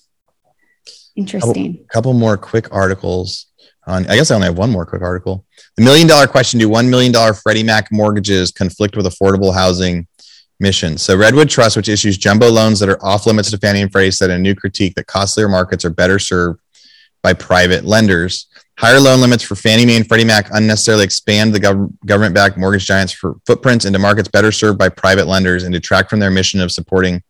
Interesting. A couple more quick articles on. I guess I only have one more quick article. The million dollar question: Do one million dollar Freddie Mac mortgages conflict with affordable housing mission? So Redwood Trust, which issues jumbo loans that are off limits to Fannie and Freddie, said in a new critique that costlier markets are better served by private lenders. Higher loan limits for Fannie Mae and Freddie Mac unnecessarily expand the gov- government-backed mortgage giants for footprints into markets better served by private lenders and detract from their mission of supporting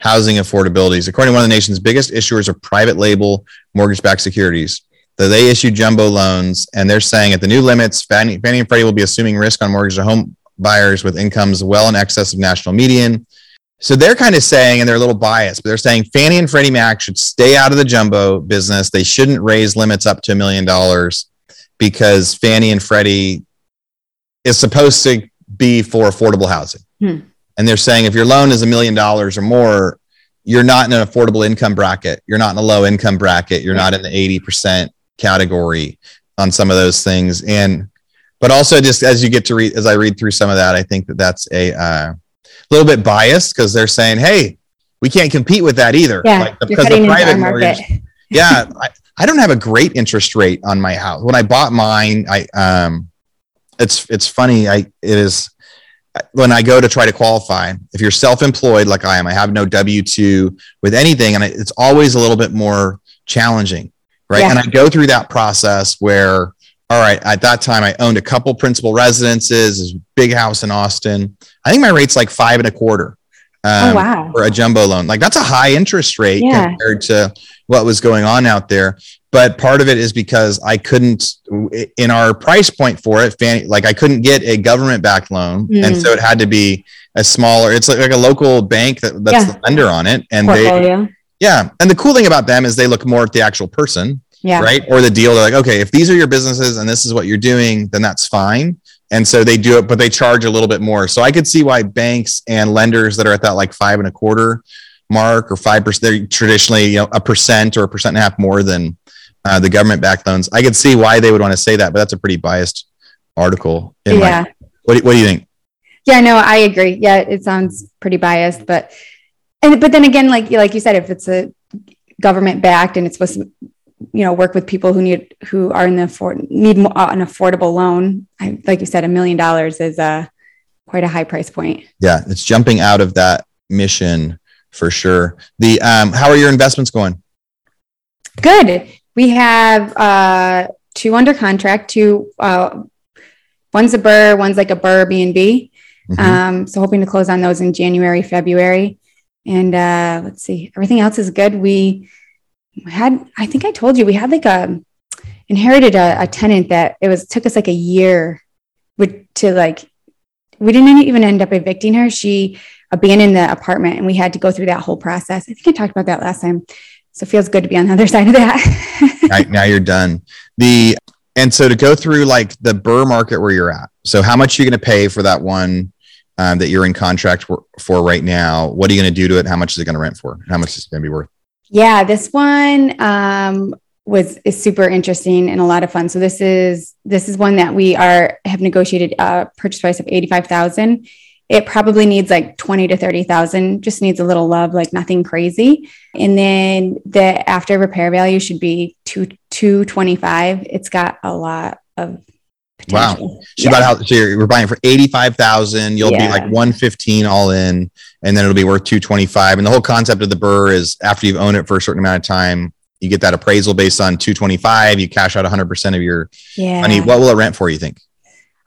housing affordabilities. According to one of the nation's biggest issuers of private label mortgage-backed securities, that they issue jumbo loans, and they're saying at the new limits, Fannie, Fannie and Freddie will be assuming risk on mortgage to home buyers with incomes well in excess of national median. So they're kind of saying, and they're a little biased, but they're saying Fannie and Freddie Mac should stay out of the jumbo business. They shouldn't raise limits up to a million dollars because Fannie and Freddie is supposed to be for affordable housing. Hmm. And they're saying if your loan is a million dollars or more, you're not in an affordable income bracket. You're not in a low income bracket. You're not in the 80% category on some of those things. And, but also just as you get to read, as I read through some of that, I think that that's a uh, little bit biased because they're saying, hey, we can't compete with that either. Yeah, Like, because the private market. mortgage, yeah, I, I don't have a great interest rate on my house. When I bought mine, I um, it's it's funny. I it is when I go to try to qualify. If you're self-employed like I am, I have no W two with anything, and it's always a little bit more challenging, right? Yeah. And I go through that process where, all right, at that time I owned a couple principal residences, this big house in Austin. I think my rate's like five and a quarter. oh Um, wow. for a jumbo loan. Like that's a high interest rate Yeah. compared to what was going on out there. But part of it is because I couldn't, in our price point for it, Fannie, like I couldn't get a government backed loan. And Mm. so it had to be a smaller, it's like, like a local bank that, that's Yeah. the lender on it. And they, Portfolio. Yeah. And the cool thing about them is they look more at the actual person Yeah. right? Or the deal. They're like, okay, if these are your businesses and this is what you're doing, then that's fine. And so they do it, but they charge a little bit more. So I could see why banks and lenders that are at that like five and a quarter mark or five percent, they're traditionally you know a percent or a percent and a half more than uh, the government backed loans. I could see why they would want to say that, but that's a pretty biased article. In Yeah. my, what, do, what do you think? Yeah, no, I agree. Yeah, it sounds pretty biased, but and but then again, like like you said, if it's a government backed and it's supposed to, you know, work with people who need who are in the afford need uh, an affordable loan, I, like you said, a million dollars is uh quite a high price point. Yeah, it's jumping out of that mission for sure. The um, how are your investments going? Good. We have uh, two under contract. Two. Uh, one's a burr, One's like a burr B and B. Mhm. Um, so hoping to close on those in January, February. And uh, let's see, everything else is good. We had, I think I told you, we had like a inherited a, a tenant that it was took us like a year with, to like, we didn't even end up evicting her. She abandoned the apartment and we had to go through that whole process. I think I talked about that last time. So it feels good to be on the other [laughs] side of that. right now you're done. The and so to go through like the Burr market where you're at. So how much are you going to pay for that one um, that you're in contract for, right now? What are you going to do to it? How much is it going to rent for? How much is it going to be worth? Yeah, this one um, was is super interesting and a lot of fun. So this is this is one that we are have negotiated a purchase price of eighty five thousand. It probably needs like twenty to thirty thousand. Just needs a little love, like nothing crazy. And then the after repair value should be two two twenty five. It's got a lot of potential. So Yeah. about how so you're, we're buying for eighty five thousand. You'll be like one fifteen all in, and then it'll be worth two twenty five. And the whole concept of the Burr is after you've owned it for a certain amount of time, you get that appraisal based on two twenty five. You cash out one hundred percent of your yeah. money. What will it rent for? You think?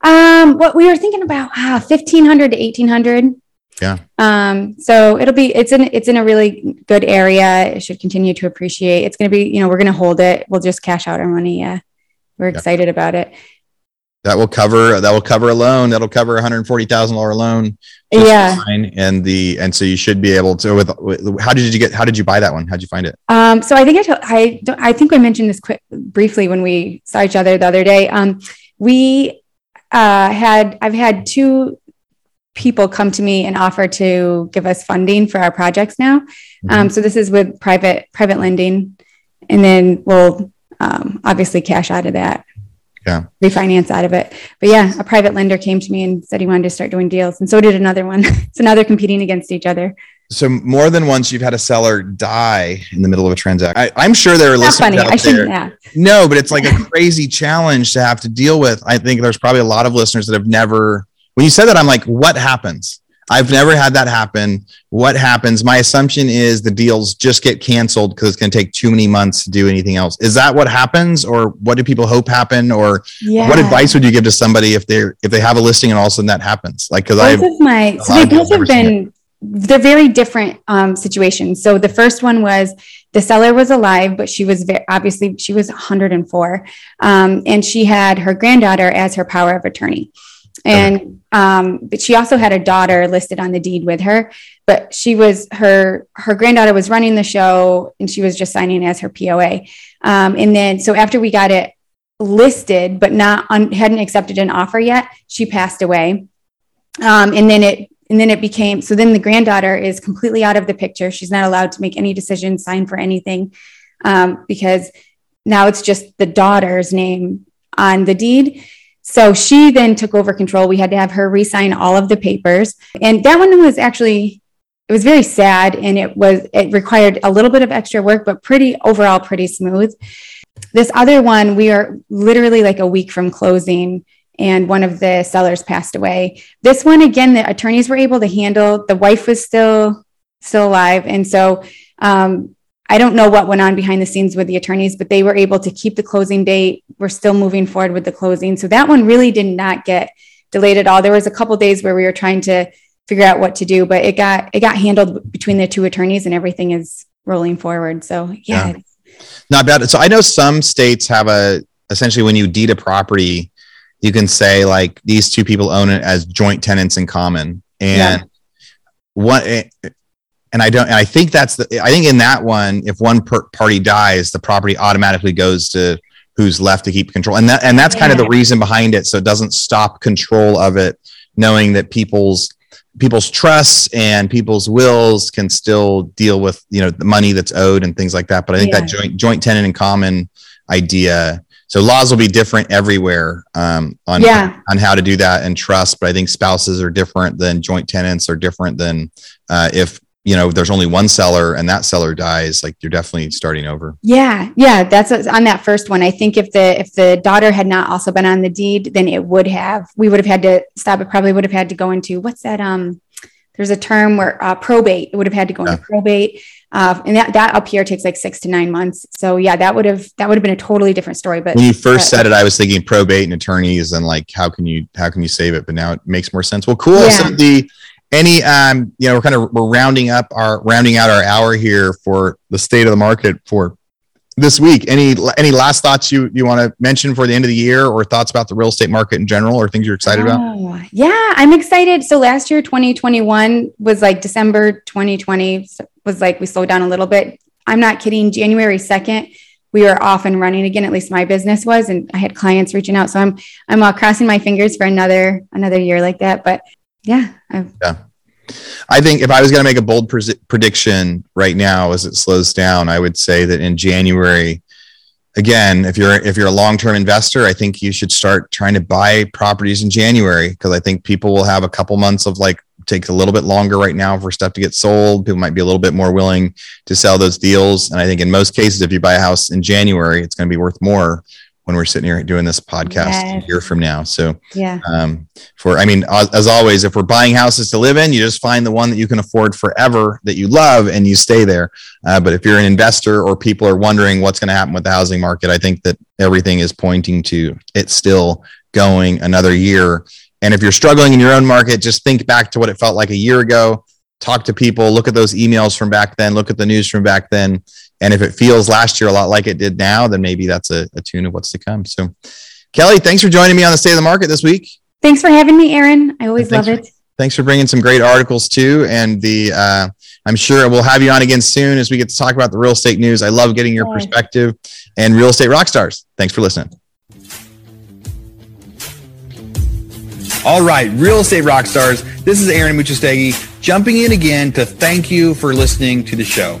Um, what we were thinking about ah, fifteen hundred to eighteen hundred. Yeah. Um, so it'll be it's in it's in a really good area. It should continue to appreciate. It's gonna be, you know, we're gonna hold it. We'll just cash out our money. Yeah. We're Yeah. excited about it. That will cover that will cover a loan. That'll cover a hundred forty thousand dollar loan. Yeah. And the and so you should be able to with, with how did you get how did you buy that one? How'd you find it? Um, so I think I, told, I, don't, I think I mentioned this quick briefly when we saw each other the other day. Um, we uh, had I've had two people come to me and offer to give us funding for our projects now. Um, so this is with private private lending, and then we'll um, obviously cash out of that. Yeah. Refinance out of it. But yeah, a private lender came to me and said he wanted to start doing deals, and so did another one. [laughs] so now they're competing against each other. So more than once you've had a seller die in the middle of a transaction. I, I'm sure there are Not listeners funny. out I shouldn't. Yeah. No, but it's like a crazy challenge to have to deal with. I think there's probably a lot of listeners that have never. When you said that, I'm like, what happens? I've never had that happen. What happens? My assumption is the deals just get canceled because it's going to take too many months to do anything else. Is that what happens, or what do people hope happen, or Yeah. what advice would you give to somebody if they're if they have a listing and all of a sudden that happens? Like, because both I of my so they both have been they're very different um, situations so the first one was the seller was alive but she was very obviously she was 104 um, and she had her granddaughter as her power of attorney and um, but she also had a daughter listed on the deed with her but she was her her granddaughter was running the show and she was just signing as her poa um, and then so after we got it listed but not hadn't accepted an offer yet she passed away. Um, and then it and then it became so then the granddaughter is completely out of the picture. She's not allowed to make any decisions sign for anything um, because now it's just the daughter's name on the deed so she then took over control. We had to have her re-sign all of the papers. And that one was actually it was very sad and it was it required a little bit of extra work but pretty overall pretty smooth. This other one we are literally like a week from closing and one of the sellers passed away. This one again the attorneys were able to handle. The wife was still still alive. And so um, i don't know what went on behind the scenes with the attorneys but they were able to keep the closing date. We're still moving forward with the closing. So that one really did not get delayed at all. There was a couple days where we were trying to figure out what to do but it got it got handled between the two attorneys and everything is rolling forward. So yeah, not bad. So I know some states have a essentially when you deed a property, you can say like these two people own it as joint tenants in common, and what. And I don't. And I think that's the. I think in that one, if one per party dies, the property automatically goes to who's left to keep control, and that and that's kind of the reason behind it. So it doesn't stop control of it, knowing that people's people's trusts and people's wills can still deal with you know the money that's owed and things like that but i think that joint joint tenant in common idea so laws will be different everywhere um, on Yeah. on how to do that and trust but i think spouses are different than joint tenants are different than uh, if you know there's only one seller and that seller dies like you're definitely starting over Yeah, yeah, that's what's on that first one. I think if the if the daughter had not also been on the deed, then it would have we would have had to stop. It probably would have had to go into what's that? Um, there's a term where uh, probate. It would have had to go into probate, uh, and that that up here takes like six to nine months. So yeah, that would have that would have been a totally different story. But when you first said it i was thinking probate and attorneys and like how can you how can you save it but now it makes more sense well cool Yeah. so the any um you know we're kind of we're rounding up our rounding out our hour here for the state of the market for this week any any last thoughts you you want to mention for the end of the year or thoughts about the real estate market in general or things you're excited about Oh, yeah, I'm excited. So last year, 2021 was like December 2020 was like we slowed down a little bit. I'm not kidding. January 2nd, we were off and running again. At least my business was, and I had clients reaching out. So I'm I'm uh, crossing my fingers for another another year like that. But yeah, I've, I think if I was going to make a bold prediction right now as it slows down, I would say that in January, again, if you're if you're a long-term investor, I think you should start trying to buy properties in January because I think people will have a couple months of like takes a little bit longer right now for stuff to get sold. People might be a little bit more willing to sell those deals, and I think in most cases, if you buy a house in January, it's going to be worth more when we're sitting here doing this podcast Yes. a year from now. So yeah, um, for i mean as, as always if we're buying houses to live in you just find the one that you can afford forever that you love and you stay there. Uh, but if you're an investor or people are wondering what's going to happen with the housing market i think that everything is pointing to it still going another year. And if you're struggling in your own market just think back to what it felt like a year ago. Talk to people look at those emails from back then look at the news from back then and if it feels last year a lot like it did now then maybe that's a, a tune of what's to come so kelly thanks for joining me on the state of the market this week thanks for having me, Aaron. I always Thanks love for- it. thanks for bringing some great articles too and the uh, i'm sure we'll have you on again soon as we get to talk about the real estate news i love getting your Yes. perspective and real estate rock stars thanks for listening All right, real estate rock stars. This is Aaron Amuchastegui jumping in again to thank you for listening to the show.